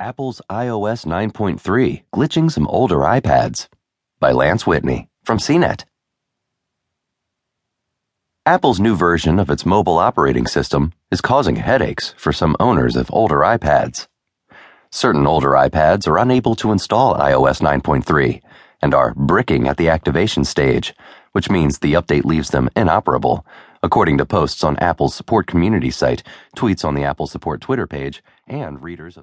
Apple's iOS 9.3 Glitching Some Older iPads by Lance Whitney from CNET. Apple's new version of its mobile operating system is causing headaches for some owners of older iPads. Certain older iPads are unable to install iOS 9.3 and are bricking at the activation stage, which means the update leaves them inoperable, according to posts on Apple's support community site, tweets on the Apple support Twitter page, and readers of the